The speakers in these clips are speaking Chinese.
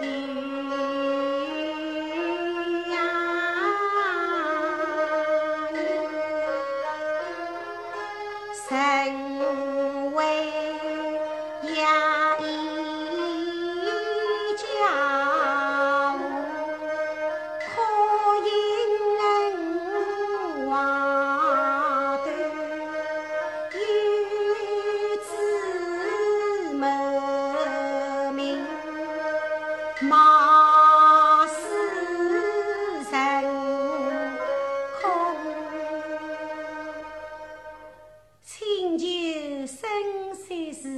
う。马似是空，春秋深山水。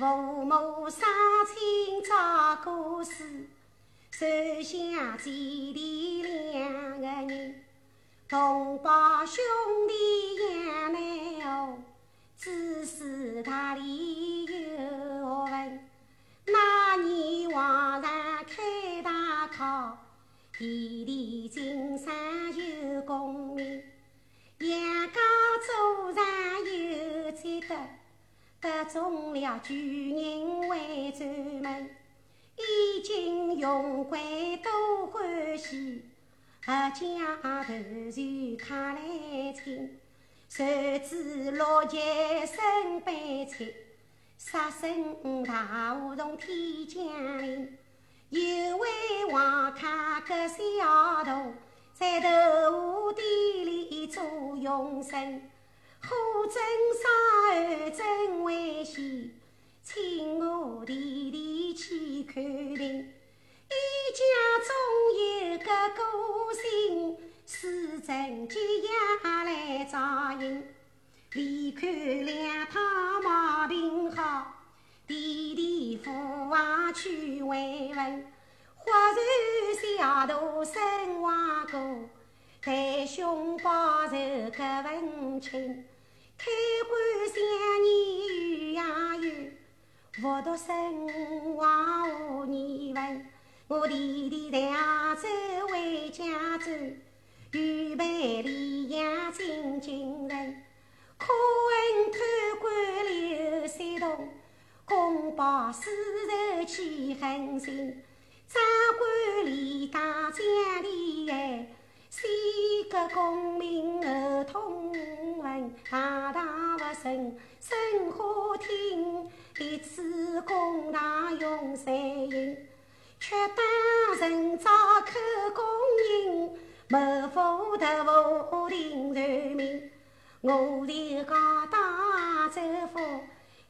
父母双亲照顾使，手下姐弟两个人同胞兄弟。呀主人为主们一进荣归都欢喜合家团聚他来亲谁知老爷身悲催杀生大雾从天降临，有位王卡个小徒在豆腐店里做佣生，火正烧儿真危险，请我弟弟去看病。一家中有个歌星，四正节也来照应，离看两趟毛病好。弟弟父王去慰问，忽然小徒生话过，在兄报仇个问亲，开棺想你有呀有，不读生话无疑问。我弟弟在杭州回家走，预备离阳进京城，可恨贪官刘三通。公报私仇起狠心，长官李大将的哎，三个功名儿通文，大大不顺，生花厅，一次公大用三银，却当人造口供应，没负得无定人民，我的高大州府。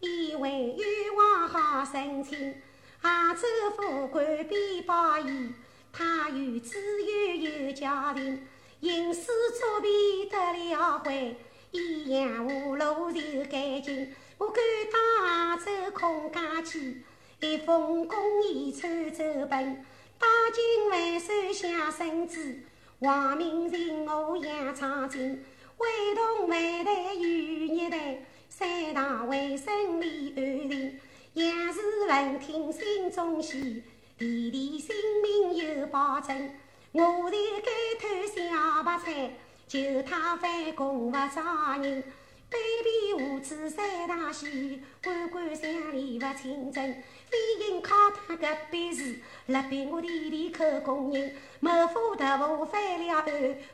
以为欲望好申请，杭州府官逼报义，他有子女有家庭，行事作弊得了会，一样无路就赶紧。我赶到杭州空家去，一封公义传走本，大清万岁下圣旨，皇命令我杨长进，会同万代有一代。三堂为生理安定，杨氏闻听心中喜，弟弟性命有保证。我的该偷小白菜，就他反攻不着人。卑鄙无耻三大戏，官官相连不清正。非因靠他个本事，勒逼我弟弟口供人。谋夫特务犯了案，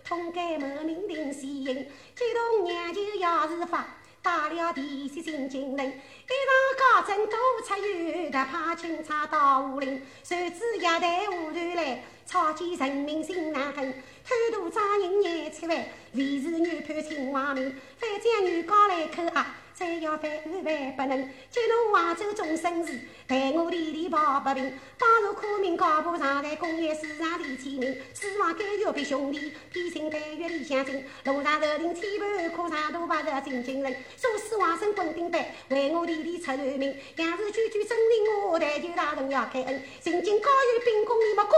痛改谋命定死刑。激动娘舅要是发。打了地些进京城，一场高阵多出有的怕钦差到武林，谁知一代忽然来，草菅人民心难分，贪图赃人眼千万，为是女判秦王命，将女高来口啊！再要翻案万不能，激怒黄州众绅士，待我连连报不平。当如苦命高步上台，公业世上第千名。死亡甘愿比兄弟，披星戴月里相亲。路上受尽千般苦，长途跋涉进京城。唆使王生滚钉板，为我连连出人命。杨氏句句证明我，但求大人要开恩。进京高有兵功，你莫公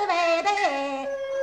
而为。